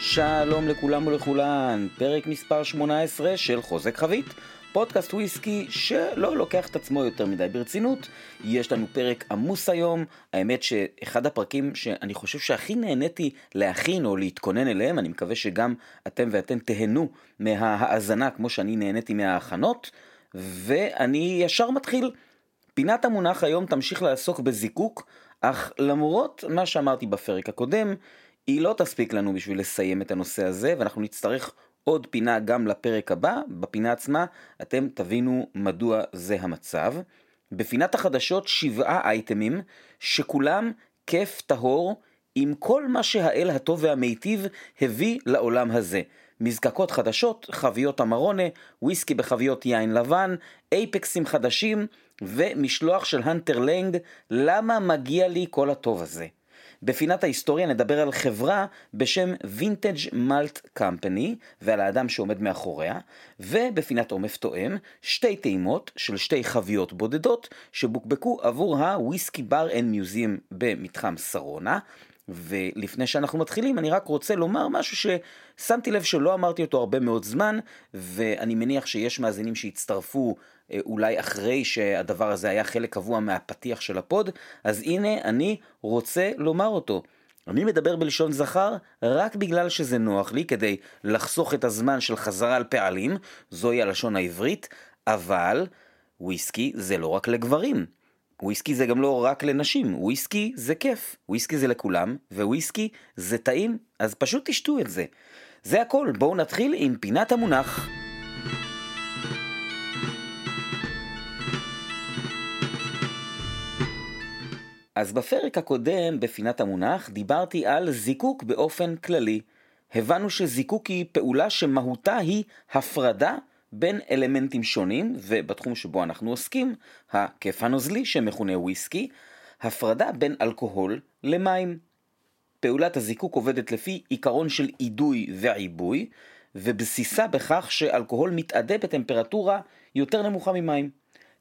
שלום לכולם ולכולן, פרק מספר 18 של חוזק חבית, פודקאסט וויסקי שלא לוקח את עצמו יותר מדי ברצינות. יש לנו פרק עמוס היום, האמת שאחד הפרקים שאני חושב שהכי נהניתי להכין או להתכונן אליהם, אני מקווה שגם אתם ואתן תהנו מההאזנה כמו שאני נהניתי מההכנות, ואני ישר מתחיל. פינת המונח היום תמשיך לעסוק בזיקוק, אך למרות מה שאמרתי בפרק הקודם, היא לא תספיק לנו בשביל לסיים את הנושא הזה, ואנחנו נצטרך עוד פינה גם לפרק הבא. בפינה עצמה אתם תבינו מדוע זה המצב. בפינת החדשות שבעה אייטמים, שכולם כיף טהור עם כל מה שהאל הטוב והמיטיב הביא לעולם הזה. מזקקות חדשות, חביות המרונה, וויסקי בחביות יין לבן, Apex ים חדשים ומשלוח של Hunter Laing, למה מגיע לי כל הטוב הזה? בפינת ההיסטוריה נדבר על חברה בשם Vintage Malt Company ועל האדם שעומד מאחוריה, ובפינת עומף תואם, שתי טעימות של שתי חביות בודדות שבוקבקו עבור ה Whisky Bar and Museum במתחם שרונה. ולפני שאנחנו מתחילים, אני רק רוצה לומר משהו ששמתי לב שלא אמרתי אותו הרבה מאוד זמן, ואני מניח שיש מאזינים שהצטרפו אולי אחרי שהדבר הזה היה חלק קבוע מהפתיח של הפוד, אז הנה אני רוצה לומר אותו. אני מדבר בלשון זכר רק בגלל שזה נוח לי, כדי לחסוך את הזמן של חזרה על פעלים, זוהי הלשון העברית, אבל וויסקי זה לא רק לגברים. וויסקי זה גם לא רק לנשים, וויסקי זה כיף, וויסקי זה לכולם, וויסקי זה טעים, אז פשוט תשתו את זה. זה הכל, בואו נתחיל עם פינת המונח. אז בפרק הקודם, בפינת המונח, דיברתי על זיקוק באופן כללי. הבנו שזיקוק היא פעולה שמהותה היא הפרדה בין אלמנטים שונים, ובתחום שבו אנחנו עוסקים, הכיף הנוזלי שמכונה וויסקי, הפרדה בין אלכוהול למים. פעולת הזיקוק עובדת לפי עיקרון של אידוי ועיבוי, ובסיסה בכך שאלכוהול מתאדה בטמפרטורה יותר נמוכה ממים.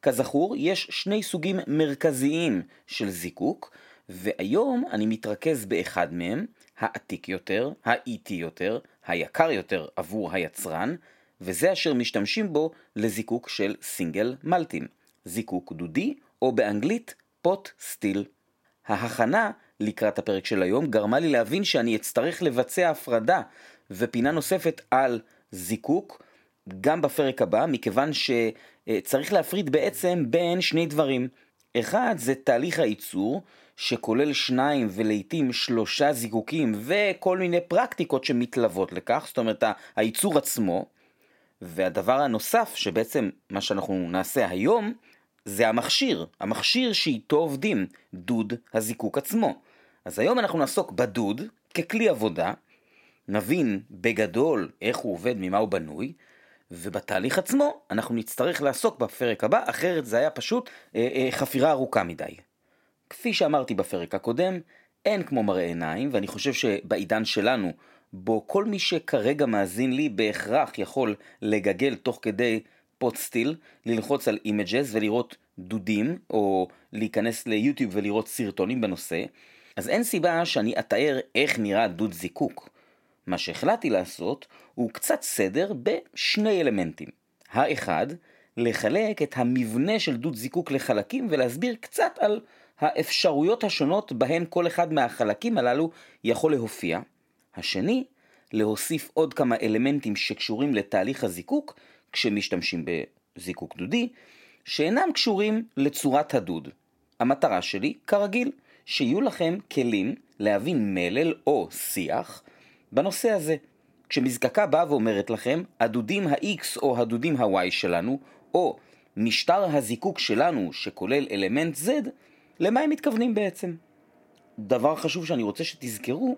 כזכור, יש שני סוגים מרכזיים של זיקוק, והיום אני מתרכז באחד מהם, העתיק יותר, האיטי יותר, היקר יותר עבור היצרן, וזה אשר משתמשים בו לזיקוק של סינגל מלטים, זיקוק דודי, או באנגלית פוט סטיל. ההכנה לקראת הפרק של היום גרמה לי להבין שאני אצטרך לבצע הפרדה ופינה נוספת על זיקוק גם בפרק הבא, מכיוון שצריך להפריד בעצם בין שני דברים. אחד זה תהליך הייצור, שכולל שניים ולעיתים שלושה זיקוקים וכל מיני פרקטיקות שמתלוות לכך, זאת אומרת הייצור עצמו. והדבר הנוסף, שבעצם מה שאנחנו נעשה היום, זה המכשיר, המכשיר שאיתו עובדים, דוד הזיקוק עצמו. אז היום אנחנו נעסוק בדוד ככלי עבודה, נבין בגדול איך הוא עובד, ממה הוא בנוי, ובתהליך עצמו אנחנו נצטרך לעסוק בפרק הבא, אחרת זה היה פשוט אה, אה, חפירה ארוכה מדי. כפי שאמרתי בפרק הקודם, אין כמו מראה עיניים, ואני חושב שבעידן שלנו, בו כל מי שכרגע מאזין לי בהכרח יכול לגגל תוך כדי pot still, ללחוץ על images ולראות דודים, או להיכנס ליוטיוב ולראות סרטונים בנושא, אז אין סיבה שאני אתאר איך נראה דוד זיקוק. מה שהחלטתי לעשות הוא קצת סדר בשני אלמנטים. האחד, לחלק את המבנה של דוד זיקוק לחלקים ולהסביר קצת על האפשרויות השונות בהן כל אחד מהחלקים הללו יכול להופיע. השני, להוסיף עוד כמה אלמנטים שקשורים לתהליך הזיקוק כשמשתמשים בזיקוק דודי, שאינם קשורים לצורת הדוד. המטרה שלי, כרגיל, שיהיו לכם כלים להבין מלל או שיח בנושא הזה. כשמזקקה באה ואומרת לכם, הדודים ה-X או הדודים ה-Y שלנו, או משטר הזיקוק שלנו שכולל אלמנט Z, למה הם מתכוונים בעצם? דבר חשוב שאני רוצה שתזכרו,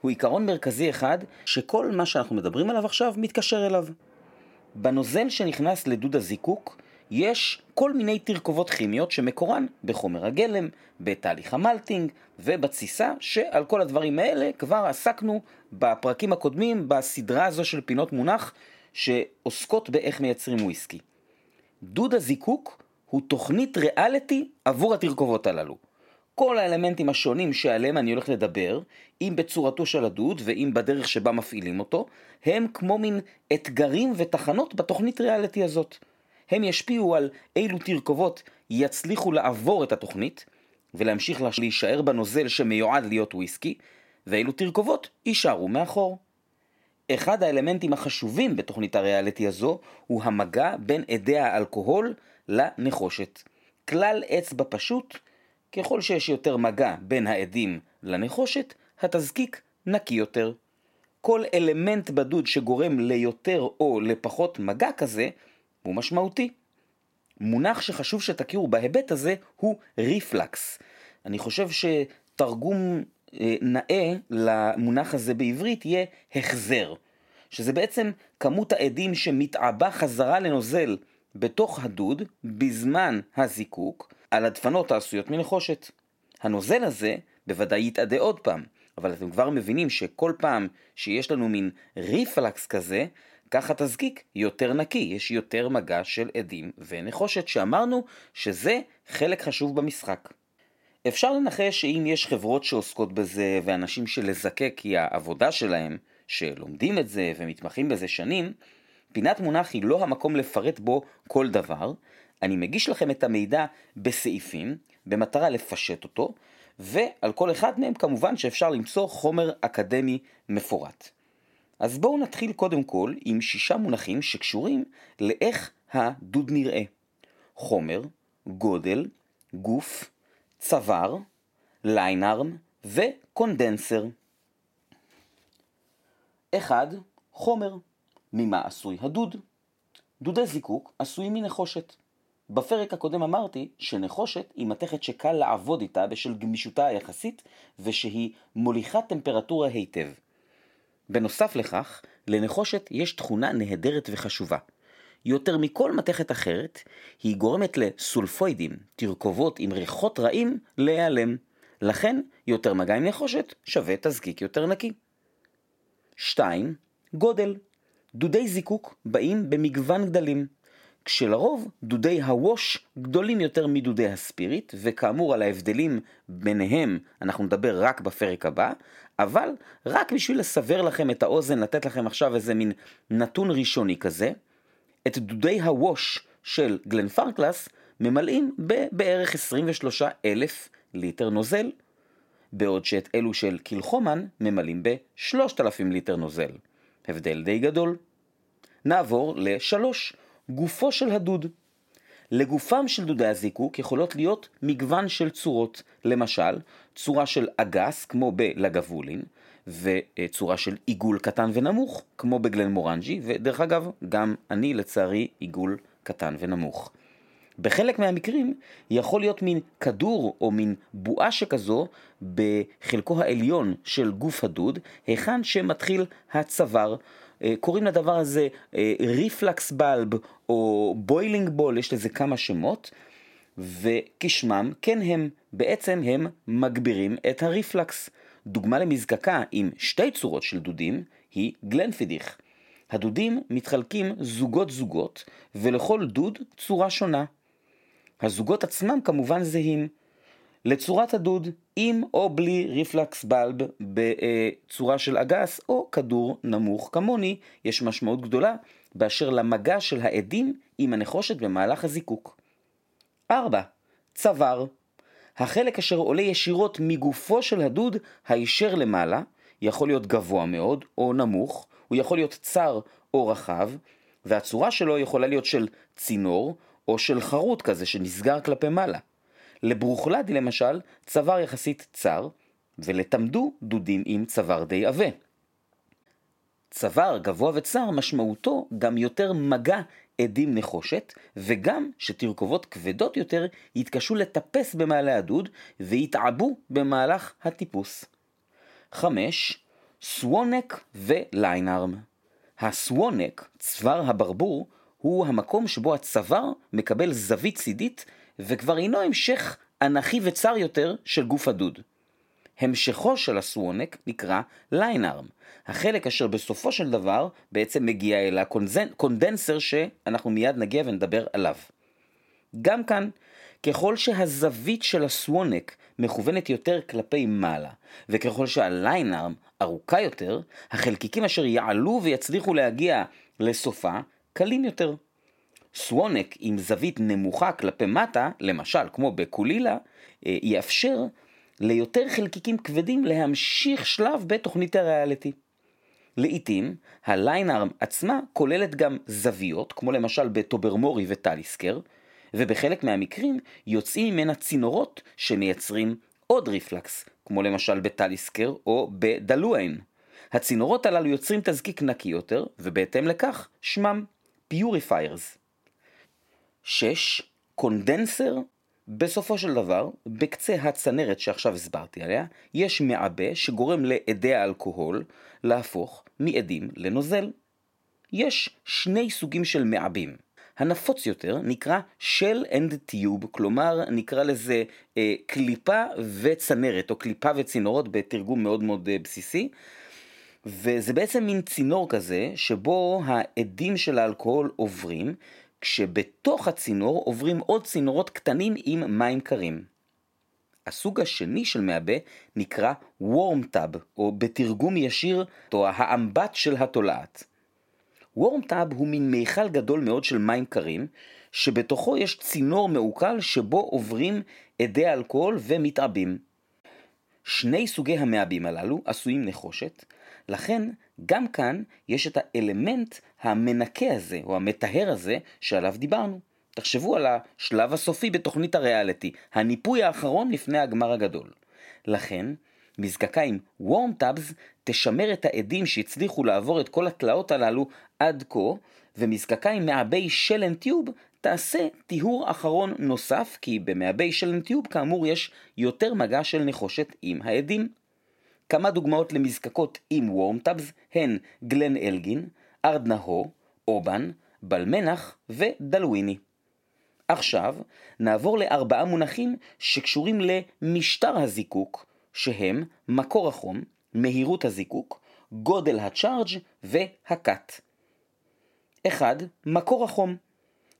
הוא עיקרון מרכזי אחד, שכל מה שאנחנו מדברים עליו עכשיו מתקשר אליו. בנוזל שנכנס לדוד הזיקוק, יש כל מיני תרכובות כימיות שמקורן בחומר הגלם, בתהליך המלטינג ובתסיסה, שעל כל הדברים האלה כבר עסקנו בפרקים הקודמים בסדרה הזו של פינות מונח שעוסקות באיך מייצרים וויסקי. דוד הזיקוק הוא תוכנית ריאליטי עבור התרכובות הללו. כל האלמנטים השונים שעליהם אני הולך לדבר, אם בצורתו של הדוד ואם בדרך שבה מפעילים אותו, הם כמו מין אתגרים ותחנות בתוכנית ריאליטי הזאת. הם ישפיעו על אילו תרכובות יצליחו לעבור את התוכנית ולהמשיך להישאר בנוזל שמיועד להיות וויסקי, ואילו תרכובות יישארו מאחור. אחד האלמנטים החשובים בתוכנית הריאליטי הזו הוא המגע בין אדי האלכוהול לנחושת. כלל אצבע פשוט, ככל שיש יותר מגע בין העדים לנחושת, התזקיק נקי יותר. כל אלמנט בדוד שגורם ליותר או לפחות מגע כזה, הוא משמעותי. מונח שחשוב שתכירו בהיבט הזה הוא ריפלקס. אני חושב שתרגום אה, נאה למונח הזה בעברית יהיה החזר, שזה בעצם כמות העדים שמתעבה חזרה לנוזל בתוך הדוד בזמן הזיקוק על הדפנות העשויות מנחושת. הנוזל הזה בוודאי יתאדה עוד פעם, אבל אתם כבר מבינים שכל פעם שיש לנו מין ריפלקס כזה, ככה תזקיק יותר נקי, יש יותר מגע של עדים ונחושת, שאמרנו שזה חלק חשוב במשחק. אפשר לנחש שאם יש חברות שעוסקות בזה ואנשים שלזקק היא העבודה שלהם, שלומדים את זה ומתמחים בזה שנים, פינת מונח היא לא המקום לפרט בו כל דבר, אני מגיש לכם את המידע בסעיפים, במטרה לפשט אותו, ועל כל אחד מהם כמובן שאפשר למצוא חומר אקדמי מפורט. אז בואו נתחיל קודם כל עם שישה מונחים שקשורים לאיך הדוד נראה. חומר, גודל, גוף, צוואר, ליינארם וקונדנסר. 1. חומר. ממה עשוי הדוד? דודי זיקוק עשויים מנחושת. בפרק הקודם אמרתי שנחושת היא מתכת שקל לעבוד איתה בשל גמישותה היחסית ושהיא מוליכת טמפרטורה היטב. בנוסף לכך, לנחושת יש תכונה נהדרת וחשובה. יותר מכל מתכת אחרת, היא גורמת לסולפוידים, תרכובות עם ריחות רעים, להיעלם. לכן, יותר מגע עם נחושת שווה תזקיק יותר נקי. 2. גודל. דודי זיקוק באים במגוון גדלים. כשלרוב דודי הווש גדולים יותר מדודי הספיריט, וכאמור על ההבדלים ביניהם אנחנו נדבר רק בפרק הבא, אבל רק בשביל לסבר לכם את האוזן, לתת לכם עכשיו איזה מין נתון ראשוני כזה, את דודי הווש של גלן פרקלס ממלאים בבערך 23 אלף ליטר נוזל, בעוד שאת אלו של קילחומן ממלאים ב-3,000 ליטר נוזל. הבדל די גדול. נעבור לשלוש. גופו של הדוד. לגופם של דודי הזיקוק יכולות להיות מגוון של צורות, למשל, צורה של אגס כמו בלגבולין, וצורה של עיגול קטן ונמוך כמו בגלן מורנג'י, ודרך אגב, גם אני לצערי עיגול קטן ונמוך. בחלק מהמקרים יכול להיות מין כדור או מין בועה שכזו בחלקו העליון של גוף הדוד, היכן שמתחיל הצוואר קוראים לדבר הזה reflux bulb או boiling ball, יש לזה כמה שמות, וכשמם, כן הם, בעצם הם מגבירים את הריפלקס. דוגמה למזקקה עם שתי צורות של דודים היא גלנפידיך. הדודים מתחלקים זוגות זוגות, ולכל דוד צורה שונה. הזוגות עצמם כמובן זהים. לצורת הדוד, עם או בלי reflux bulb בצורה של אגס או כדור נמוך כמוני, יש משמעות גדולה באשר למגע של העדים עם הנחושת במהלך הזיקוק. 4. צוואר החלק אשר עולה ישירות מגופו של הדוד הישר למעלה, יכול להיות גבוה מאוד או נמוך, הוא יכול להיות צר או רחב, והצורה שלו יכולה להיות של צינור או של חרוט כזה שנסגר כלפי מעלה. לברוכלדי למשל, צוואר יחסית צר, ולטמדו דודים עם צוואר די עבה. צוואר גבוה וצר משמעותו גם יותר מגע עדים נחושת, וגם שתרכובות כבדות יותר יתקשו לטפס במעלה הדוד ויתעבו במהלך הטיפוס. 5. סוונק וליינארם. הסוונק, צוואר הברבור, הוא המקום שבו הצוואר מקבל זווית צידית וכבר אינו המשך אנכי וצר יותר של גוף הדוד. המשכו של הסוונק נקרא ליינארם, החלק אשר בסופו של דבר בעצם מגיע אל הקונדנסר שאנחנו מיד נגיע ונדבר עליו. גם כאן, ככל שהזווית של הסוונק מכוונת יותר כלפי מעלה, וככל שהליינארם ארוכה יותר, החלקיקים אשר יעלו ויצליחו להגיע לסופה קלים יותר. סוונק עם זווית נמוכה כלפי מטה, למשל כמו בקולילה, אה, יאפשר ליותר חלקיקים כבדים להמשיך שלב בתוכנית הריאליטי. לעיתים, הליינארם עצמה כוללת גם זוויות, כמו למשל בטוברמורי וטליסקר, ובחלק מהמקרים יוצאים ממנה צינורות שמייצרים עוד ריפלקס, כמו למשל בטליסקר או בדלואין. הצינורות הללו יוצרים תזקיק נקי יותר, ובהתאם לכך שמם purifiers. 6. condenser בסופו של דבר, בקצה הצנרת שעכשיו הסברתי עליה, יש מעבה שגורם לאדי האלכוהול להפוך מאדים לנוזל. יש שני סוגים של מעבים. הנפוץ יותר נקרא shell and tube, כלומר נקרא לזה אה, קליפה וצנרת, או קליפה וצינורות בתרגום מאוד מאוד אה, בסיסי. וזה בעצם מין צינור כזה, שבו העדים של האלכוהול עוברים, כשבתוך הצינור עוברים עוד צינורות קטנים עם מים קרים. הסוג השני של מעבה נקרא Warm Tub, או בתרגום ישיר, או האמבט של התולעת. Warm Tub הוא מין מיכל גדול מאוד של מים קרים, שבתוכו יש צינור מעוקל שבו עוברים אדי אלכוהול ומתעבים. שני סוגי המעבים הללו עשויים נחושת, לכן גם כאן יש את האלמנט המנקה הזה, או המטהר הזה, שעליו דיברנו. תחשבו על השלב הסופי בתוכנית הריאליטי, הניפוי האחרון לפני הגמר הגדול. לכן, מזקקה עם וורם טאבס תשמר את העדים שהצליחו לעבור את כל התלאות הללו עד כה, ומזקקה עם מעבי שלן טיוב תעשה טיהור אחרון נוסף, כי במעבי שלן טיוב כאמור יש יותר מגע של נחושת עם העדים. כמה דוגמאות למזקקות עם וורמטאבס הן גלן אלגין, ארדנהו, אובן, בלמנח ודלוויני. עכשיו נעבור לארבעה מונחים שקשורים למשטר הזיקוק, שהם מקור החום, מהירות הזיקוק, גודל ה charge וה cut. 1. מקור החום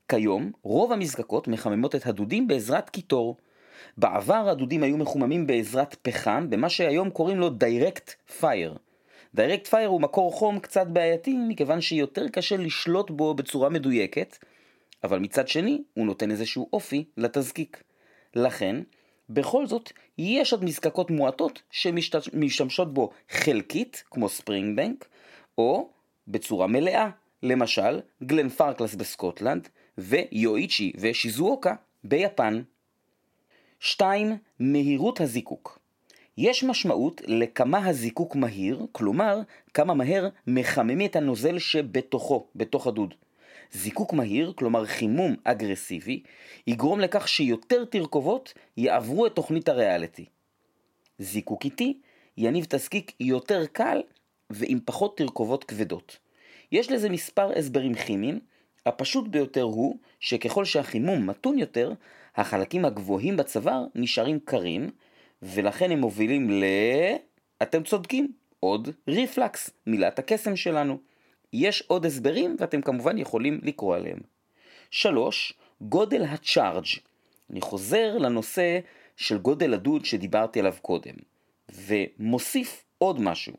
כיום רוב המזקקות מחממות את הדודים בעזרת קיטור. בעבר הדודים היו מחוממים בעזרת פחם, במה שהיום קוראים לו direct fire. direct fire הוא מקור חום קצת בעייתי, מכיוון שיותר קשה לשלוט בו בצורה מדויקת, אבל מצד שני הוא נותן איזשהו אופי לתזקיק. לכן, בכל זאת, יש עוד מזקקות מועטות שמשתמשות בו חלקית, כמו ספרינג בנק, או בצורה מלאה, למשל גלן פרקלס בסקוטלנד, ויואיצ'י ושיזואוקה ביפן. 2. מהירות הזיקוק יש משמעות לכמה הזיקוק מהיר, כלומר, כמה מהר מחממים את הנוזל שבתוכו, בתוך הדוד. זיקוק מהיר, כלומר חימום אגרסיבי, יגרום לכך שיותר תרכובות יעברו את תוכנית הריאליטי. זיקוק איטי יניב תזקיק יותר קל ועם פחות תרכובות כבדות. יש לזה מספר הסברים כימיים, הפשוט ביותר הוא שככל שהחימום מתון יותר, החלקים הגבוהים בצוואר נשארים קרים, ולכן הם מובילים ל... אתם צודקים, עוד ריפלקס, מילת הקסם שלנו. יש עוד הסברים ואתם כמובן יכולים לקרוא עליהם. 3. גודל הצ'ארג' אני חוזר לנושא של גודל הדוד שדיברתי עליו קודם, ומוסיף עוד משהו.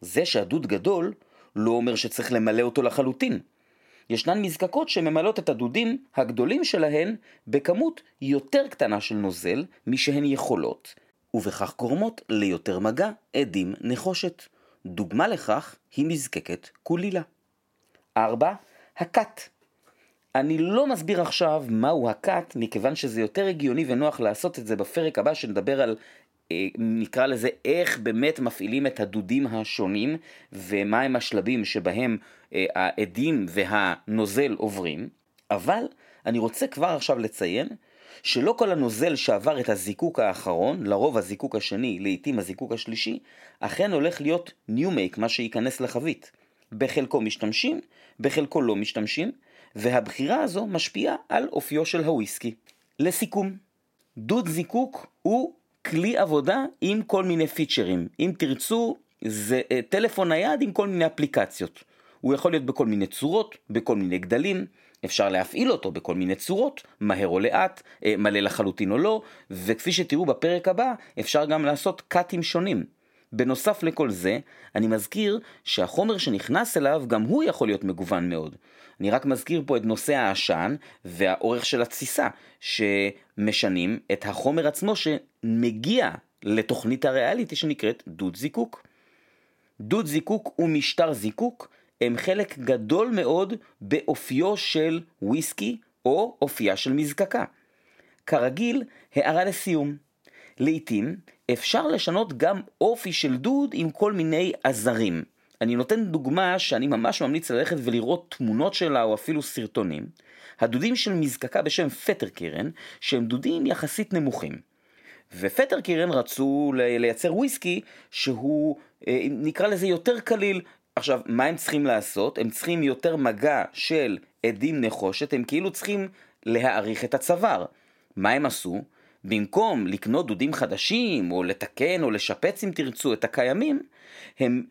זה שהדוד גדול לא אומר שצריך למלא אותו לחלוטין. ישנן מזקקות שממלאות את הדודים הגדולים שלהן בכמות יותר קטנה של נוזל משהן יכולות, ובכך גורמות ליותר מגע עדים נחושת. דוגמה לכך היא מזקקת קולילה. 4. הקאט אני לא מסביר עכשיו מהו הקאט, מכיוון שזה יותר הגיוני ונוח לעשות את זה בפרק הבא שנדבר על אה, נקרא לזה איך באמת מפעילים את הדודים השונים ומהם השלבים שבהם אה, העדים והנוזל עוברים, אבל אני רוצה כבר עכשיו לציין שלא כל הנוזל שעבר את הזיקוק האחרון, לרוב הזיקוק השני, לעיתים הזיקוק השלישי, אכן הולך להיות ניו מייק, מה שייכנס לחבית. בחלקו משתמשים, בחלקו לא משתמשים, והבחירה הזו משפיעה על אופיו של הוויסקי. לסיכום, דוד זיקוק הוא כלי עבודה עם כל מיני פיצ'רים. אם תרצו, זה אה, טלפון נייד עם כל מיני אפליקציות. הוא יכול להיות בכל מיני צורות, בכל מיני גדלים, אפשר להפעיל אותו בכל מיני צורות, מהר או לאט, אה, מלא לחלוטין או לא, וכפי שתראו בפרק הבא, אפשר גם לעשות קאטים שונים. בנוסף לכל זה, אני מזכיר שהחומר שנכנס אליו גם הוא יכול להיות מגוון מאוד. אני רק מזכיר פה את נושא העשן והאורך של התסיסה, שמשנים את החומר עצמו שמגיע לתוכנית הריאליטי שנקראת דוד זיקוק. דוד זיקוק ומשטר זיקוק הם חלק גדול מאוד באופיו של וויסקי או אופייה של מזקקה. כרגיל, הערה לסיום. לעתים אפשר לשנות גם אופי של דוד עם כל מיני עזרים. אני נותן דוגמה שאני ממש ממליץ ללכת ולראות תמונות שלה או אפילו סרטונים. הדודים של מזקקה בשם פטר קירן, שהם דודים יחסית נמוכים. ופטר קירן רצו לייצר וויסקי שהוא אה, נקרא לזה יותר קליל. עכשיו, מה הם צריכים לעשות? הם צריכים יותר מגע של עדים נחושת, הם כאילו צריכים להעריך את הצוואר. מה הם עשו? במקום לקנות דודים חדשים, או לתקן או לשפץ אם תרצו את הקיימים, הם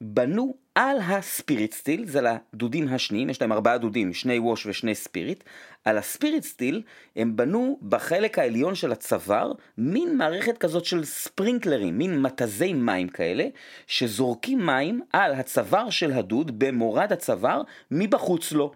בנו על הספיריט סטיל, זה לדודים השניים, יש להם ארבעה דודים, שני ווש ושני ספיריט, על הספיריט סטיל הם בנו בחלק העליון של הצוואר מין מערכת כזאת של ספרינקלרים, מין מתזי מים כאלה, שזורקים מים על הצוואר של הדוד במורד הצוואר מבחוץ לו.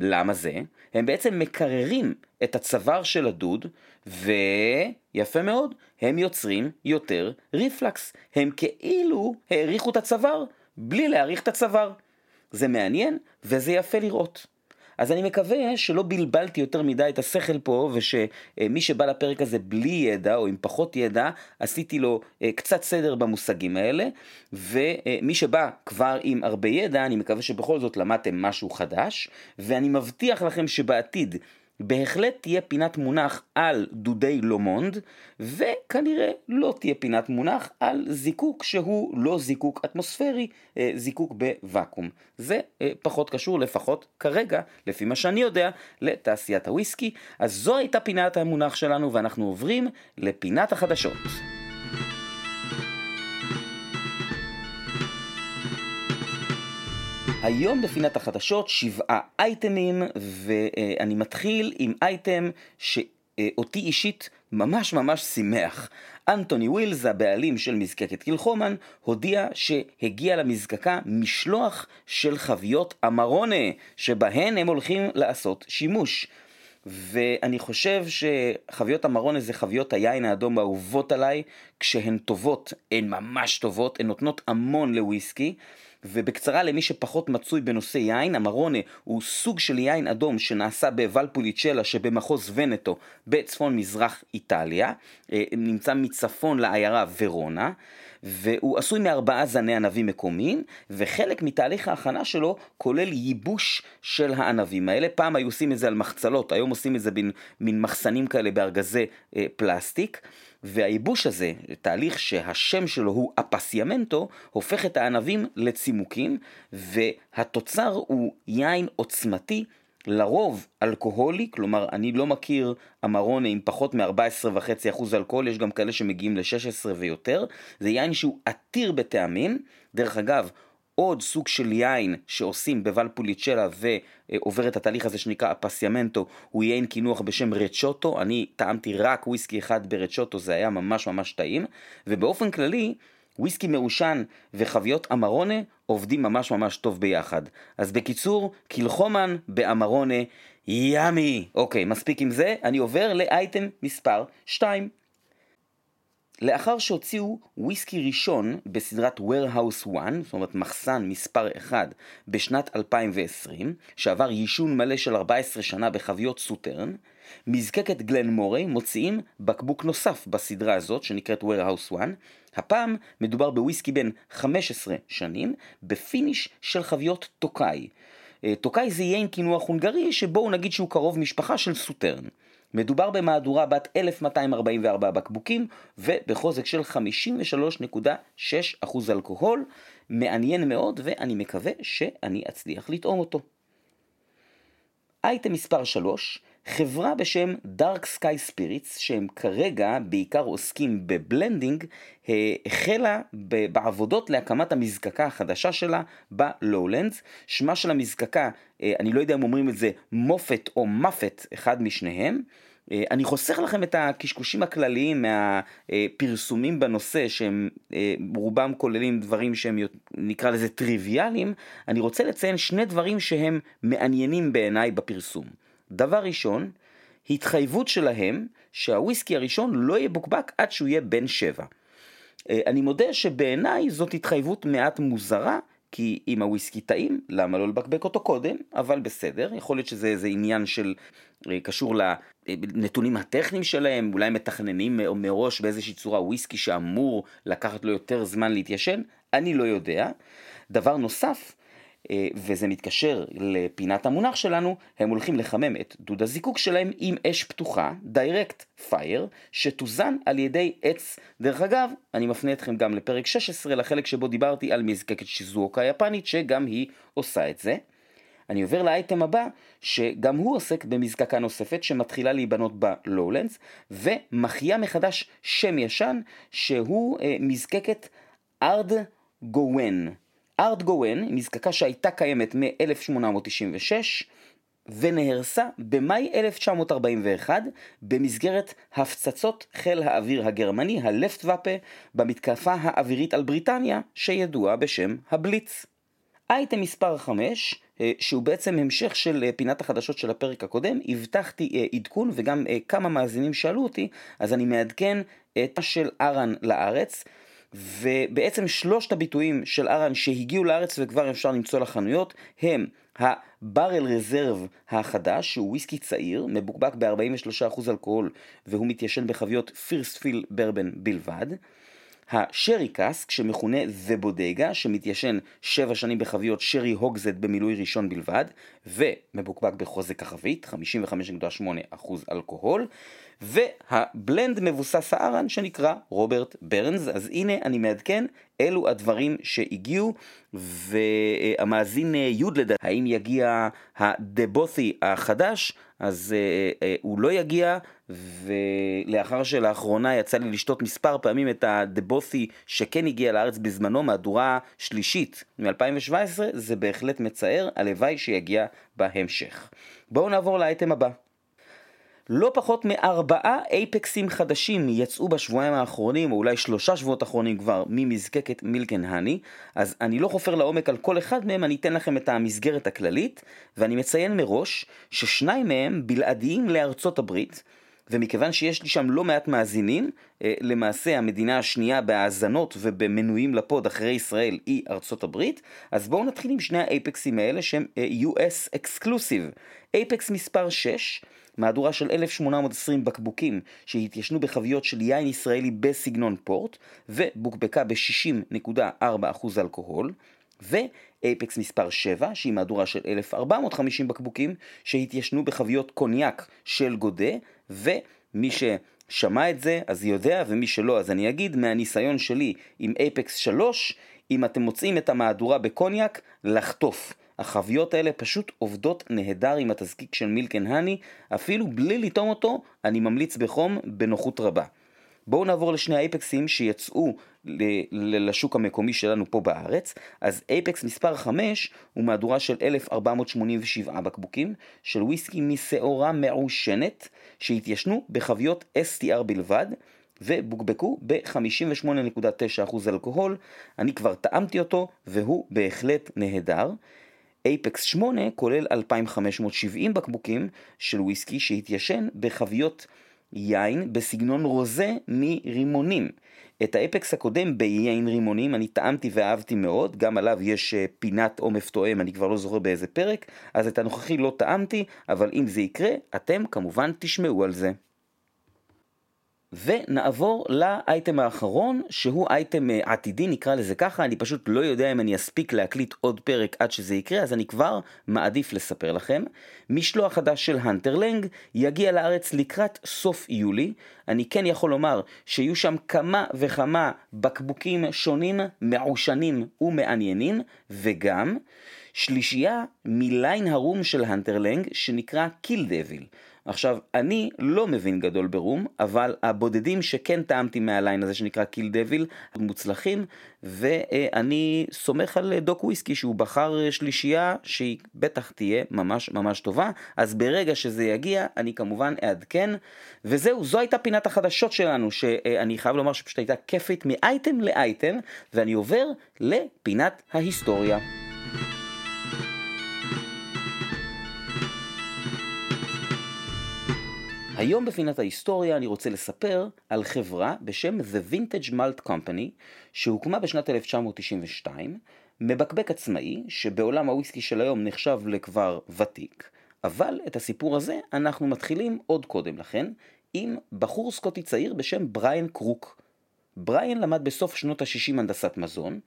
למה זה? הם בעצם מקררים את הצוואר של הדוד, ויפה מאוד, הם יוצרים יותר ריפלקס. הם כאילו העריכו את הצוואר, בלי להעריך את הצוואר. זה מעניין, וזה יפה לראות. אז אני מקווה שלא בלבלתי יותר מדי את השכל פה, ושמי שבא לפרק הזה בלי ידע, או עם פחות ידע, עשיתי לו אה, קצת סדר במושגים האלה, ומי שבא כבר עם הרבה ידע, אני מקווה שבכל זאת למדתם משהו חדש, ואני מבטיח לכם שבעתיד בהחלט תהיה פינת מונח על דודי לומונד, וכנראה לא תהיה פינת מונח על זיקוק שהוא לא זיקוק אטמוספרי, אה, זיקוק בוואקום. זה אה, פחות קשור לפחות כרגע, לפי מה שאני יודע, לתעשיית הוויסקי. אז זו הייתה פינת המונח שלנו ואנחנו עוברים לפינת החדשות. היום בפינת החדשות שבעה אייטמים, ואני מתחיל עם אייטם שאותי אישית ממש ממש שימח. אנטוני ווילס, הבעלים של מזקקת קילחומן, הודיע שהגיע למזקקה משלוח של חביות אמרונה, שבהן הם הולכים לעשות שימוש. ואני חושב שחביות המרונה זה חביות היין האדום האהובות עליי, כשהן טובות, הן ממש טובות, הן נותנות המון לוויסקי. ובקצרה למי שפחות מצוי בנושא יין, המרונה הוא סוג של יין אדום שנעשה בוולפוליצ'לה שבמחוז ונטו בצפון מזרח איטליה, אה, נמצא מצפון לעיירה ורונה. והוא עשוי מארבעה זני ענבים מקומיים, וחלק מתהליך ההכנה שלו כולל ייבוש של הענבים האלה. פעם היו עושים את זה על מחצלות, היום עושים את זה במין מחסנים כאלה בארגזי אה, פלסטיק. והייבוש הזה, תהליך שהשם שלו הוא אפסיימנטו, הופך את הענבים לצימוקים, והתוצר הוא יין עוצמתי, לרוב אלכוהולי, כלומר אני לא מכיר אמרונה עם פחות מ-14.5% אלכוהול, יש גם כאלה שמגיעים ל-16 ויותר, זה יין שהוא עתיר בטעמים, דרך אגב, עוד סוג של יין שעושים בוולפוליצ'לה ועובר את התהליך הזה שנקרא אפסיאמנטו הוא יין קינוח בשם רצ'וטו, אני טעמתי רק וויסקי אחד ברצ'וטו, זה היה ממש ממש טעים, ובאופן כללי וויסקי מעושן וחביות אמרונה עובדים ממש ממש טוב ביחד. אז בקיצור, קילחומן באמרונה ימי. אוקיי, מספיק עם זה, אני עובר לאייטם מספר 2. לאחר שהוציאו וויסקי ראשון בסדרת Warehouse 1, זאת אומרת מחסן מספר 1, בשנת 2020, שעבר יישון מלא של 14 שנה בחביות סוטרן, מזקקת גלן מורי מוציאים בקבוק נוסף בסדרה הזאת, שנקראת Warehouse 1. הפעם מדובר בוויסקי בן 15 שנים, ב finish של חביות טוקאי. אה, טוקאי זה יין קינוח הונגרי, שבואו נגיד שהוא קרוב משפחה של סוטרן. מדובר במהדורה בת 1244 בקבוקים ובחוזק של 53.6% אלכוהול. מעניין מאוד ואני מקווה שאני אצליח לטעום אותו. אייטם מספר 3, חברה בשם Dark Sky Spirits, שהם כרגע בעיקר עוסקים ב blending, החלה בעבודות להקמת המזקקה החדשה שלה בלואולנדס. שמה של המזקקה, אני לא יודע אם אומרים את זה מופת או מפת, אחד משניהם. אה, אני חוסך לכם את הקשקושים הכלליים מהפרסומים בנושא שהם אה, רובם כוללים דברים שהם נקרא לזה טריוויאליים, אני רוצה לציין שני דברים שהם מעניינים בעיניי בפרסום. דבר ראשון, התחייבות שלהם שהוויסקי הראשון לא יבוקבק עד שהוא יהיה בן שבע. אה, אני מודה שבעיניי זאת התחייבות מעט מוזרה, כי אם הוויסקי טעים, למה לא לבקבק אותו קודם? אבל בסדר, יכול להיות שזה איזה עניין של, אה, קשור לנתונים הטכניים שלהם, אולי מתכננים מראש באיזושהי צורה וויסקי שאמור לקחת לו יותר זמן להתיישן, אני לא יודע. דבר נוסף, אה, וזה מתקשר לפינת המונח שלנו, הם הולכים לחמם את דוד הזיקוק שלהם עם אש פתוחה, direct fire, שתוזן על ידי עץ. דרך אגב, אני מפנה אתכם גם לפרק 16, לחלק שבו דיברתי על מזקקת שיזואוקה יפנית, שגם היא עושה את זה. אני עובר לאייטם הבא, שגם הוא עוסק במזקקה נוספת שמתחילה להיבנות בלואולנדס, ומחיה מחדש שם ישן, שהוא אה, מזקקת ארד גוון. ארד גוון, מזקקה שהייתה קיימת מ-1896 ונהרסה במאי 1941 במסגרת הפצצות חיל האוויר הגרמני, הלפטוואפה, במתקפה האווירית על בריטניה, שידועה בשם הבליץ. אייטם מספר 5, אה, שהוא בעצם המשך של אה, פינת החדשות של הפרק הקודם, הבטחתי אה, עדכון וגם כמה מאזינים שאלו אותי, אז אני מעדכן את של ארן לארץ. ובעצם שלושת הביטויים של ארן שהגיעו לארץ וכבר אפשר למצוא לחנויות הם הברל רזרב החדש, שהוא וויסקי צעיר, מבוקבק ב-43% אלכוהול והוא מתיישן בחביות פירסטפיל ברבן בלבד. השרי קאסק שמכונה The Bodega שמתיישן 7 שנים בחביות שרי הוגזד במילוי ראשון בלבד ומבוקבק בחוזק החבית 55.8% אלכוהול והבלנד מבוסס הארן שנקרא רוברט ברנס אז הנה אני מעדכן אלו הדברים שהגיעו והמאזין יוד לדעת האם יגיע הדבות'י החדש אז uh, uh, הוא לא יגיע, ולאחר שלאחרונה יצא לי לשתות מספר פעמים את הדבות'י שכן הגיע לארץ בזמנו, מהדורה שלישית מ-2017, זה בהחלט מצער, הלוואי שיגיע בהמשך. בואו נעבור לאייטם הבא. לא פחות מארבעה אייפקסים חדשים יצאו בשבועיים האחרונים, או אולי שלושה שבועות אחרונים כבר, ממזקקת מילקן האני, אז אני לא חופר לעומק על כל אחד מהם, אני אתן לכם את המסגרת הכללית, ואני מציין מראש ששניים מהם בלעדיים לארצות הברית, ומכיוון שיש לי שם לא מעט מאזינים, אה, למעשה המדינה השנייה בהאזנות ובמנויים לפוד אחרי ישראל היא ארצות הברית, אז בואו נתחיל עם שני האייפקסים האלה שהם אה, US Exclusive. אייפקס מספר 6 מהדורה של 1820 בקבוקים שהתיישנו בחביות של יין ישראלי בסגנון פורט ובוקבקה ב-60.4% אלכוהול ואייפקס מספר 7 שהיא מהדורה של 1450 בקבוקים שהתיישנו בחביות קוניאק של גודה ומי ששמע את זה אז יודע ומי שלא אז אני אגיד מהניסיון שלי עם אייפקס 3 אם אתם מוצאים את המהדורה בקוניאק לחטוף החביות האלה פשוט עובדות נהדר עם התזקיק של מילקן האני, אפילו בלי לטעום אותו, אני ממליץ בחום בנוחות רבה. בואו נעבור לשני האייפקסים שיצאו לשוק המקומי שלנו פה בארץ. אז אייפקס מספר 5 הוא מהדורה של 1487 בקבוקים של וויסקי משעורה מעושנת שהתיישנו בחביות STR בלבד ובוקבקו ב-58.9% אלכוהול. אני כבר טעמתי אותו והוא בהחלט נהדר. אייפקס 8 כולל 2,570 בקבוקים של וויסקי שהתיישן בחביות יין בסגנון רוזה מרימונים. את האייפקס הקודם ביין רימונים אני טעמתי ואהבתי מאוד, גם עליו יש אה, פינת עומף תואם, אני כבר לא זוכר באיזה פרק, אז את הנוכחי לא טעמתי, אבל אם זה יקרה, אתם כמובן תשמעו על זה. ונעבור לאייטם האחרון, שהוא אייטם אה, עתידי, נקרא לזה ככה, אני פשוט לא יודע אם אני אספיק להקליט עוד פרק עד שזה יקרה, אז אני כבר מעדיף לספר לכם. משלוח חדש של הנטרלנג יגיע לארץ לקראת סוף יולי. אני כן יכול לומר שיהיו שם כמה וכמה בקבוקים שונים, מעושנים ומעניינים, וגם שלישייה מליין הרום של הנטרלנג שנקרא קיל דביל. עכשיו, אני לא מבין גדול ברום, אבל הבודדים שכן טעמתי מהליין הזה שנקרא קיל דביל, מוצלחים, ואני סומך על דוק וויסקי שהוא בחר שלישייה שהיא בטח תהיה ממש ממש טובה, אז ברגע שזה יגיע, אני כמובן אעדכן, וזהו, זו הייתה פינת החדשות שלנו, שאני חייב לומר שפשוט הייתה כיפית מאייטם לאייטם, ואני עובר לפינת ההיסטוריה. היום בפינת ההיסטוריה אני רוצה לספר על חברה בשם The Vintage Malt Company שהוקמה בשנת 1992, מבקבק עצמאי שבעולם הוויסקי של היום נחשב לכבר ותיק, אבל את הסיפור הזה אנחנו מתחילים עוד קודם לכן עם בחור סקוטי צעיר בשם בריאן קרוק. בריאן למד בסוף שנות ה-60 הנדסת מזון,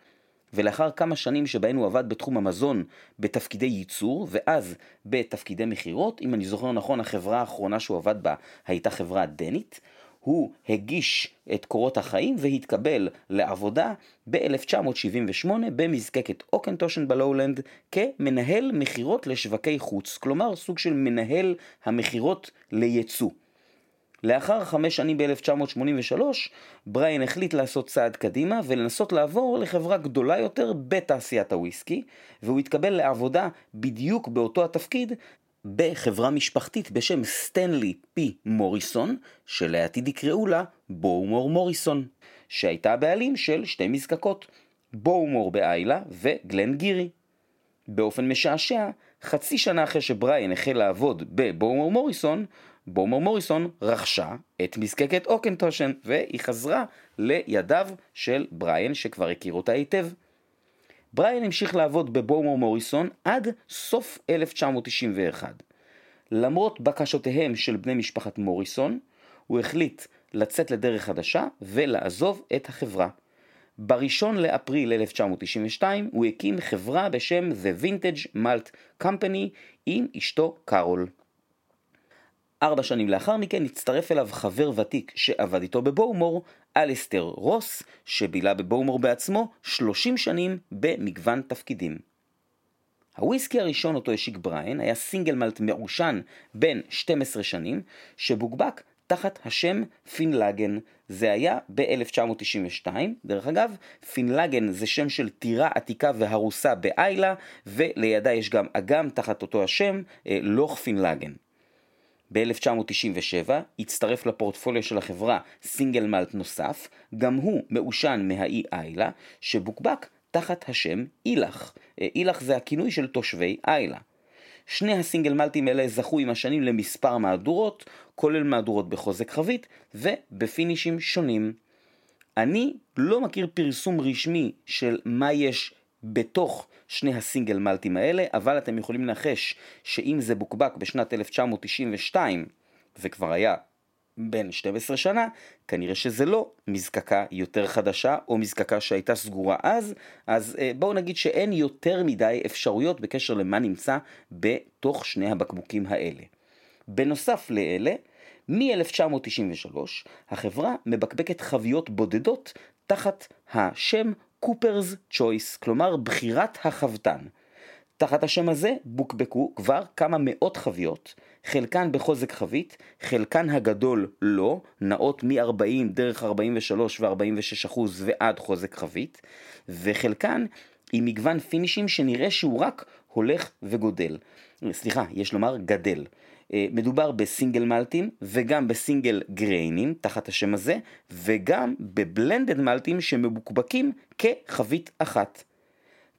ולאחר כמה שנים שבהן הוא עבד בתחום המזון בתפקידי ייצור, ואז בתפקידי מכירות, אם אני זוכר נכון, החברה האחרונה שהוא עבד בה הייתה חברה דנית, הוא הגיש את קורות החיים והתקבל לעבודה ב-1978 במזקקת אוקנטושן בלואולנד כמנהל מכירות לשווקי חוץ, כלומר סוג של מנהל המכירות לייצוא. לאחר חמש שנים ב-1983, בריין החליט לעשות צעד קדימה ולנסות לעבור לחברה גדולה יותר בתעשיית הוויסקי, והוא התקבל לעבודה בדיוק באותו התפקיד בחברה משפחתית בשם סטנלי פי מוריסון, שלעתיד יקראו לה בואומור מוריסון, שהייתה הבעלים של שתי מזקקות, בואומור באיילה וגלן גירי. באופן משעשע, חצי שנה אחרי שבריין החל לעבוד בבואומור מוריסון, בומר מוריסון רכשה את מזקקת אוקנטושן והיא חזרה לידיו של בריין שכבר הכיר אותה היטב. בריין המשיך לעבוד בבומר מוריסון עד סוף 1991. למרות בקשותיהם של בני משפחת מוריסון, הוא החליט לצאת לדרך חדשה ולעזוב את החברה. בראשון לאפריל 1992 הוא הקים חברה בשם The Vintage Malt Company עם אשתו קארול. ארבע שנים לאחר מכן הצטרף אליו חבר ותיק שעבד איתו בבואומור, אליסטר רוס, שבילה בבואומור בעצמו 30 שנים במגוון תפקידים. הוויסקי הראשון אותו השיק בריין היה single malt מעושן בן 12 שנים, שבוקבק תחת השם פינלגן. זה היה ב-1992. דרך אגב, פינלגן זה שם של טירה עתיקה והרוסה באיילה, ולידה יש גם אגם תחת אותו השם, אה, לוך פינלגן. ב-1997 הצטרף לפורטפוליו של החברה סינגל מלט נוסף, גם הוא מעושן מהאי איילה, שבוקבק תחת השם אילך. אה, אילך זה הכינוי של תושבי איילה. שני הסינגל מלטים האלה זכו עם השנים למספר מהדורות, כולל מהדורות בחוזק חבית ובפינישים שונים. אני לא מכיר פרסום רשמי של מה יש בתוך שני הסינגל מלטים האלה, אבל אתם יכולים לנחש שאם זה בוקבק בשנת 1992, וכבר היה בן 12 שנה, כנראה שזה לא מזקקה יותר חדשה או מזקקה שהייתה סגורה אז, אז אה, בואו נגיד שאין יותר מדי אפשרויות בקשר למה נמצא בתוך שני הבקבוקים האלה. בנוסף לאלה, מ-1993 החברה מבקבקת חביות בודדות תחת השם קופרס צ'ויס, כלומר בחירת החבטן. תחת השם הזה בוקבקו כבר כמה מאות חביות, חלקן בחוזק חבית, חלקן הגדול לא, נעות מ-40 דרך 43 ו-46 אחוז ועד חוזק חבית, וחלקן עם מגוון פינישים שנראה שהוא רק הולך וגודל. סליחה, יש לומר גדל. אה, מדובר בסינגל מלטים וגם בסינגל גריינים תחת השם הזה וגם בבלנדד מלטים שמבוקבקים כחבית אחת.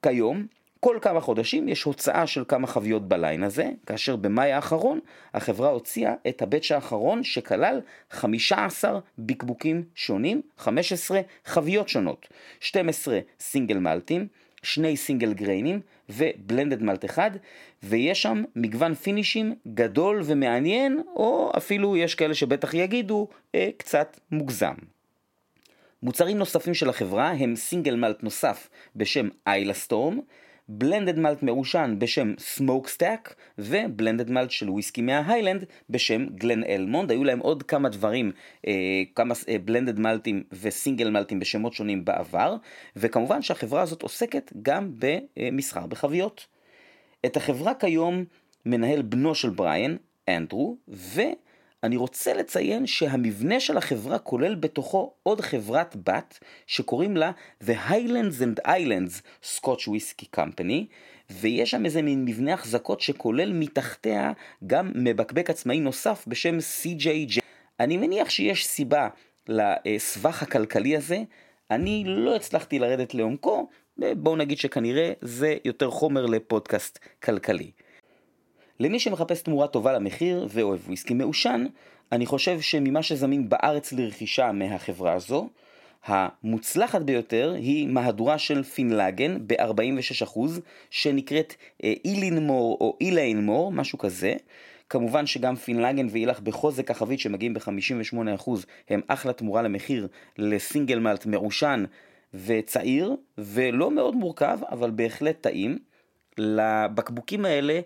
כיום כל כמה חודשים יש הוצאה של כמה חביות בליין הזה, כאשר במאי האחרון החברה הוציאה את הבצ' האחרון שכלל 15 בקבוקים שונים, 15 חביות שונות, 12 סינגל מלטים, שני סינגל גריינים ו blended malt אחד, ויש שם מגוון פינישים גדול ומעניין, או אפילו יש כאלה שבטח יגידו אה, קצת מוגזם. מוצרים נוספים של החברה הם single malt נוסף בשם איילה סטורם, blended malt מעושן בשם סמוק סטאק ו blended malt של וויסקי מההיילנד בשם גלן אלמונד. היו להם עוד כמה דברים, אה, כמה בלנדד מלטים וסינגל מלטים בשמות שונים בעבר, וכמובן שהחברה הזאת עוסקת גם במסחר בחביות. את החברה כיום מנהל בנו של בריאן, אנדרו, ואני רוצה לציין שהמבנה של החברה כולל בתוכו עוד חברת בת שקוראים לה The Highlands and Islands Scotch Whisky Company, ויש שם איזה מין מבנה החזקות שכולל מתחתיה גם מבקבק עצמאי נוסף בשם CJJ. אני מניח שיש סיבה לסבך הכלכלי הזה, אני לא הצלחתי לרדת לעומקו, בואו נגיד שכנראה זה יותר חומר לפודקאסט כלכלי. למי שמחפש תמורה טובה למחיר ואוהב וויסקי מעושן, אני חושב שממה שזמין בארץ לרכישה מהחברה הזו, המוצלחת ביותר היא מהדורה של פינלגן ב-46% שנקראת אה, אילינמור או איליינמור, משהו כזה. כמובן שגם Finlaggan ואילך בחוזק החבית שמגיעים ב-58% הם אחלה תמורה למחיר לסינגל מלט מעושן וצעיר ולא מאוד מורכב אבל בהחלט טעים. לבקבוקים האלה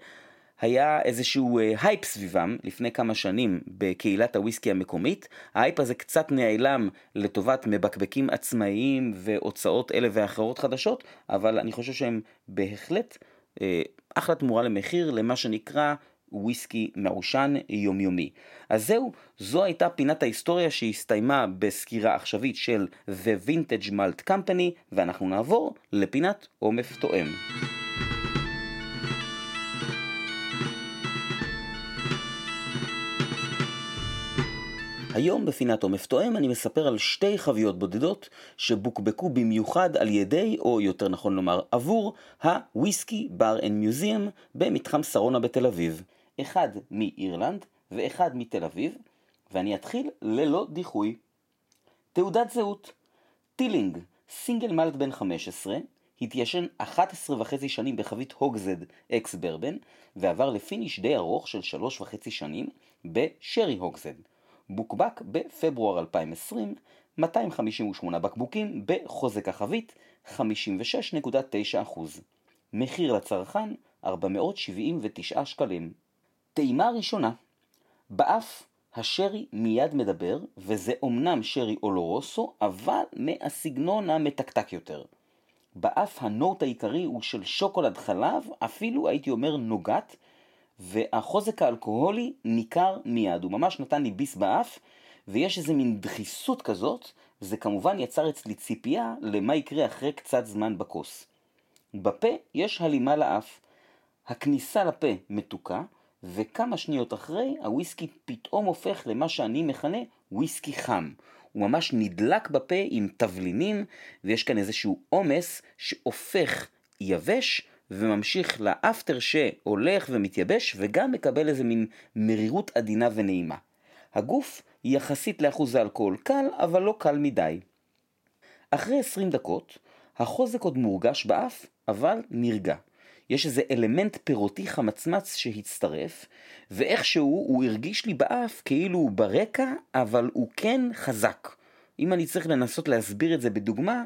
היה איזשהו הייפ אה, סביבם לפני כמה שנים בקהילת הוויסקי המקומית. ההייפ הזה קצת נעלם לטובת מבקבקים עצמאיים והוצאות אלה ואחרות חדשות, אבל אני חושב שהם בהחלט אה, אחלה תמורה למחיר למה שנקרא וויסקי מעושן יומיומי. אז זהו, זו הייתה פינת ההיסטוריה שהסתיימה בסקירה עכשווית של The Vintage Malt Company, ואנחנו נעבור לפינת עומף תואם. היום בפינת עומף תואם אני מספר על שתי חוויות בודדות שבוקבקו במיוחד על ידי, או יותר נכון לומר עבור, ה Whisky Bar & Museum במתחם שרונה בתל אביב. אחד מאירלנד ואחד מתל אביב, ואני אתחיל ללא דיחוי. תעודת זהות Teeling, סינגל מלט בן 15, התיישן 11 וחצי שנים בחבית hogshead ex bourbon, ועבר ל finish די ארוך של 3 וחצי שנים ב sherry hogshead. בוקבק בפברואר 2020, 258 בקבוקים בחוזק החבית, 56.9%. מחיר לצרכן, 479 שקלים. טעימה ראשונה, באף השרי מיד מדבר, וזה אומנם שרי אולורוסו, אבל מהסגנון המתקתק יותר. באף הנוט העיקרי הוא של שוקולד חלב, אפילו הייתי אומר נוגת, והחוזק האלכוהולי ניכר מיד, הוא ממש נתן לי ביס באף, ויש איזה מין דחיסות כזאת, וזה כמובן יצר אצלי ציפייה למה יקרה אחרי קצת זמן בכוס. בפה יש הלימה לאף, הכניסה לפה מתוקה, וכמה שניות אחרי הוויסקי פתאום הופך למה שאני מכנה וויסקי חם. הוא ממש נדלק בפה עם תבלינים, ויש כאן איזשהו עומס שהופך יבש וממשיך לאפטר שהולך ומתייבש וגם מקבל איזה מין מרירות עדינה ונעימה. הגוף יחסית לאחוז האלכוהול קל, אבל לא קל מדי. אחרי 20 דקות, החוזק עוד מורגש באף, אבל נרגע. יש איזה אלמנט פירותי חמצמץ שהצטרף, ואיכשהו הוא הרגיש לי באף כאילו הוא ברקע, אבל הוא כן חזק. אם אני צריך לנסות להסביר את זה בדוגמה,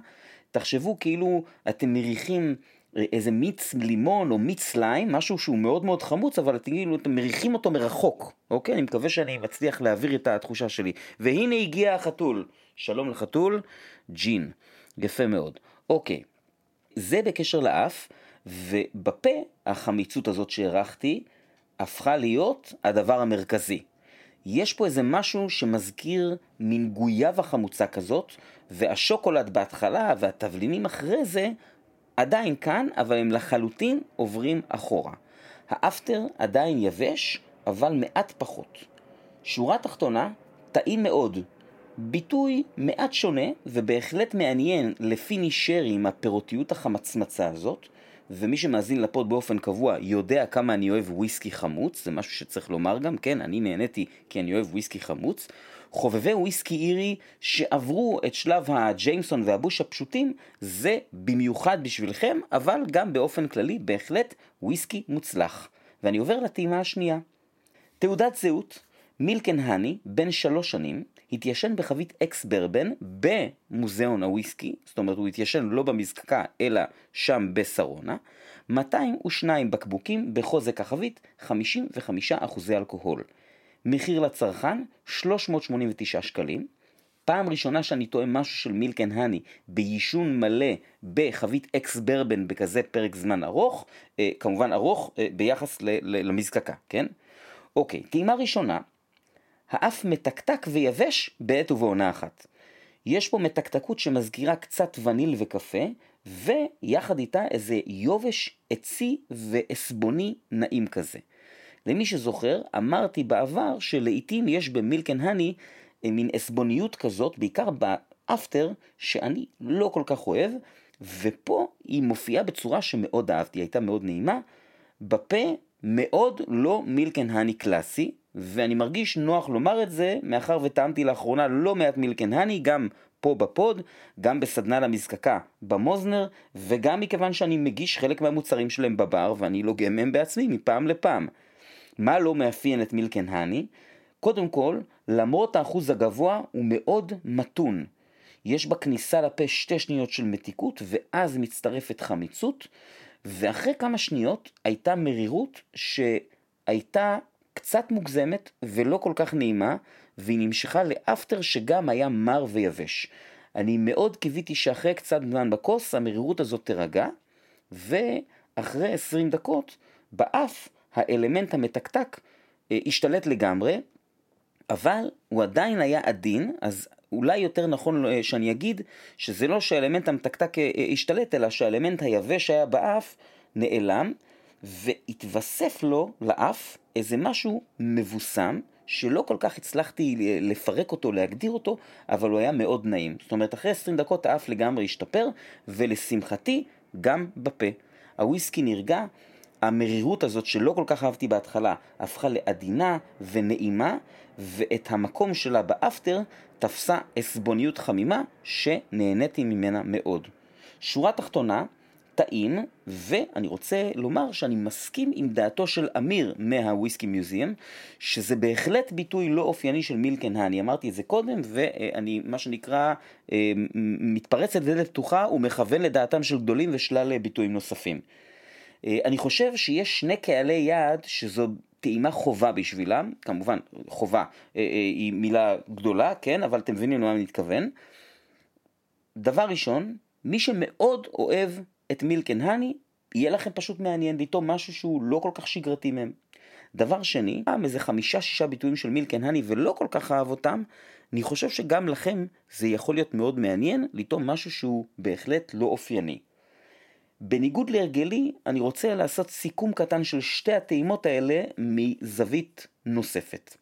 תחשבו כאילו אתם מריחים איזה מיץ לימון או מיץ סליים, משהו שהוא מאוד מאוד חמוץ, אבל כאילו, מריחים אותו מרחוק, אוקיי? אני מקווה שאני מצליח להעביר את התחושה שלי. והנה הגיע החתול. שלום לחתול, ג'ין. יפה מאוד. אוקיי, זה בקשר לאף, ובפה החמיצות הזאת שהערכתי הפכה להיות הדבר המרכזי. יש פה איזה משהו שמזכיר מין גויאבה חמוצה כזאת, והשוקולד בהתחלה והתבלינים אחרי זה עדיין כאן, אבל הם לחלוטין עוברים אחורה. האפטר עדיין יבש, אבל מעט פחות. שורה תחתונה, טעים מאוד. ביטוי מעט שונה ובהחלט מעניין לפי נשארי עם הפירותיות החמצמצה הזאת, ומי שמאזין לפוד באופן קבוע יודע כמה אני אוהב וויסקי חמוץ, זה משהו שצריך לומר גם, כן, אני נהניתי כי אני אוהב וויסקי חמוץ. חובבי וויסקי אירי שעברו את שלב הג'יימסון והבוש הפשוטים, זה במיוחד בשבילכם, אבל גם באופן כללי בהחלט וויסקי מוצלח. ואני עובר לטעימה השנייה. תעודת זהות, מילקן האני, בן שלוש שנים, התיישן בחבית אקס ברבן במוזיאון הוויסקי, זאת אומרת הוא התיישן לא במזקקה אלא שם בשרונה, 202 בקבוקים בחוזק החבית, 55% אלכוהול. מחיר לצרכן 389 שקלים. פעם ראשונה שאני טועם משהו של Milk & Honey בעישון מלא בחבית ex bourbon בכזה פרק זמן ארוך, אה, כמובן ארוך אה, ביחס למזקקה, כן? אוקיי, טעימה ראשונה, האף מתקתק ויבש בעת ובעונה אחת. יש פה מתקתקות שמזכירה קצת וניל וקפה, ויחד איתה איזה יובש עצי ועשבוני נעים כזה. למי שזוכר, אמרתי בעבר שלעיתים יש במילקן הני אה, מין עסבוניות כזאת, בעיקר באפטר, שאני לא כל כך אוהב, ופה היא מופיעה בצורה שמאוד אהבתי, הייתה מאוד נעימה. בפה מאוד לא מילקן הני קלאסי, ואני מרגיש נוח לומר את זה, מאחר וטעמתי לאחרונה לא מעט מילקן הני, גם פה בפוד, גם בסדנה למזקקה במוזנר, וגם מכיוון שאני מגיש חלק מהמוצרים שלהם בבר, ואני לוגם מהם בעצמי מפעם לפעם. מה לא מאפיין את מילקן הני? קודם כל, למרות האחוז הגבוה, הוא מאוד מתון. יש בכניסה לפה שתי שניות של מתיקות, ואז מצטרפת חמיצות, ואחרי כמה שניות הייתה מרירות שהייתה קצת מוגזמת ולא כל כך נעימה, והיא נמשכה לאפטר שגם היה מר ויבש. אני מאוד קיוויתי שאחרי קצת זמן בכוס המרירות הזאת תירגע, ואחרי 20 דקות באף האלמנט המתקתק אה, השתלט לגמרי, אבל הוא עדיין היה עדין, אז אולי יותר נכון אה, שאני אגיד שזה לא שהאלמנט המתקתק אה, השתלט, אלא שהאלמנט היבש שהיה באף נעלם, והתווסף לו לאף איזה משהו מבוסם, שלא כל כך הצלחתי לפרק אותו, להגדיר אותו, אבל הוא היה מאוד נעים. זאת אומרת, אחרי 20 דקות האף לגמרי השתפר, ולשמחתי, גם בפה. הוויסקי נרגע, המרירות הזאת שלא כל כך אהבתי בהתחלה, הפכה לעדינה ונעימה, ואת המקום שלה באפטר תפסה עסבוניות חמימה, שנהניתי ממנה מאוד. שורה תחתונה, טעים, ואני רוצה לומר שאני מסכים עם דעתו של אמיר מהוויסקי מיוזיאם, שזה בהחלט ביטוי לא אופייני של מילקן האני, אמרתי את זה קודם, ואני מה שנקרא אה, מתפרץ לדלת פתוחה ומכוון לדעתם של גדולים ושלל ביטויים נוספים. אה, אני חושב שיש שני קהלי יעד שזו טעימה חובה בשבילם, כמובן חובה אה, היא מילה גדולה, כן, אבל אתם מבינים למה אני מתכוון. דבר ראשון, מי שמאוד אוהב את מילקן הני, יהיה לכם פשוט מעניין לטעום משהו שהוא לא כל כך שגרתי מהם. דבר שני, פעם איזה חמישה שישה ביטויים של מילקן הני ולא כל כך אהב אותם, אני חושב שגם לכם זה יכול להיות מאוד מעניין לטעום משהו שהוא בהחלט לא אופייני. בניגוד להרגלי, אני רוצה לעשות סיכום קטן של שתי הטעימות האלה מזווית נוספת.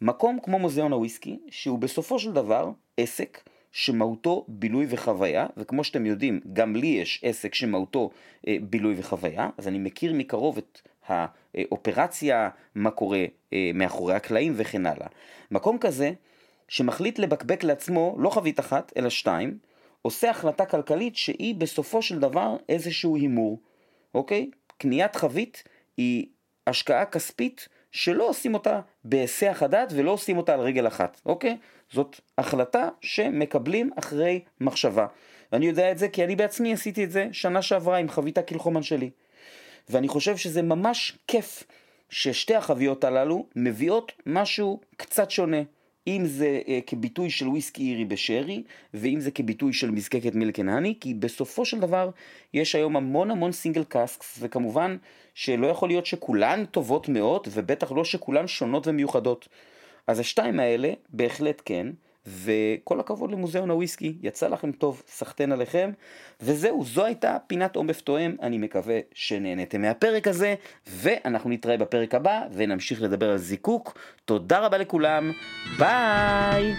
מקום כמו מוזיאון הוויסקי, שהוא בסופו של דבר עסק שמהותו בילוי וחוויה, וכמו שאתם יודעים, גם לי יש עסק שמהותו אה, בילוי וחוויה, אז אני מכיר מקרוב את האופרציה, מה קורה אה, מאחורי הקלעים וכן הלאה. מקום כזה, שמחליט לבקבק לעצמו לא חבית אחת, אלא שתיים, עושה החלטה כלכלית שהיא בסופו של דבר איזשהו הימור, אוקיי? קניית חבית היא השקעה כספית שלא עושים אותה בהיסח הדעת ולא עושים אותה על רגל אחת, אוקיי? זאת החלטה שמקבלים אחרי מחשבה. ואני יודע את זה כי אני בעצמי עשיתי את זה שנה שעברה עם חבית הקילחומן שלי. ואני חושב שזה ממש כיף ששתי החביות הללו מביאות משהו קצת שונה. אם זה uh, כביטוי של וויסקי אירי בשרי, ואם זה כביטוי של מזקקת מילקנני, כי בסופו של דבר יש היום המון המון סינגל קאסקס, וכמובן שלא יכול להיות שכולן טובות מאוד, ובטח לא שכולן שונות ומיוחדות. אז השתיים האלה, בהחלט כן, וכל הכבוד למוזיאון הוויסקי, יצא לכם טוב, סחטיין עליכם. וזהו, זו הייתה פינת עומף תואם, אני מקווה שנהנתם מהפרק הזה, ואנחנו נתראה בפרק הבא, ונמשיך לדבר על זיקוק. תודה רבה לכולם, ביי!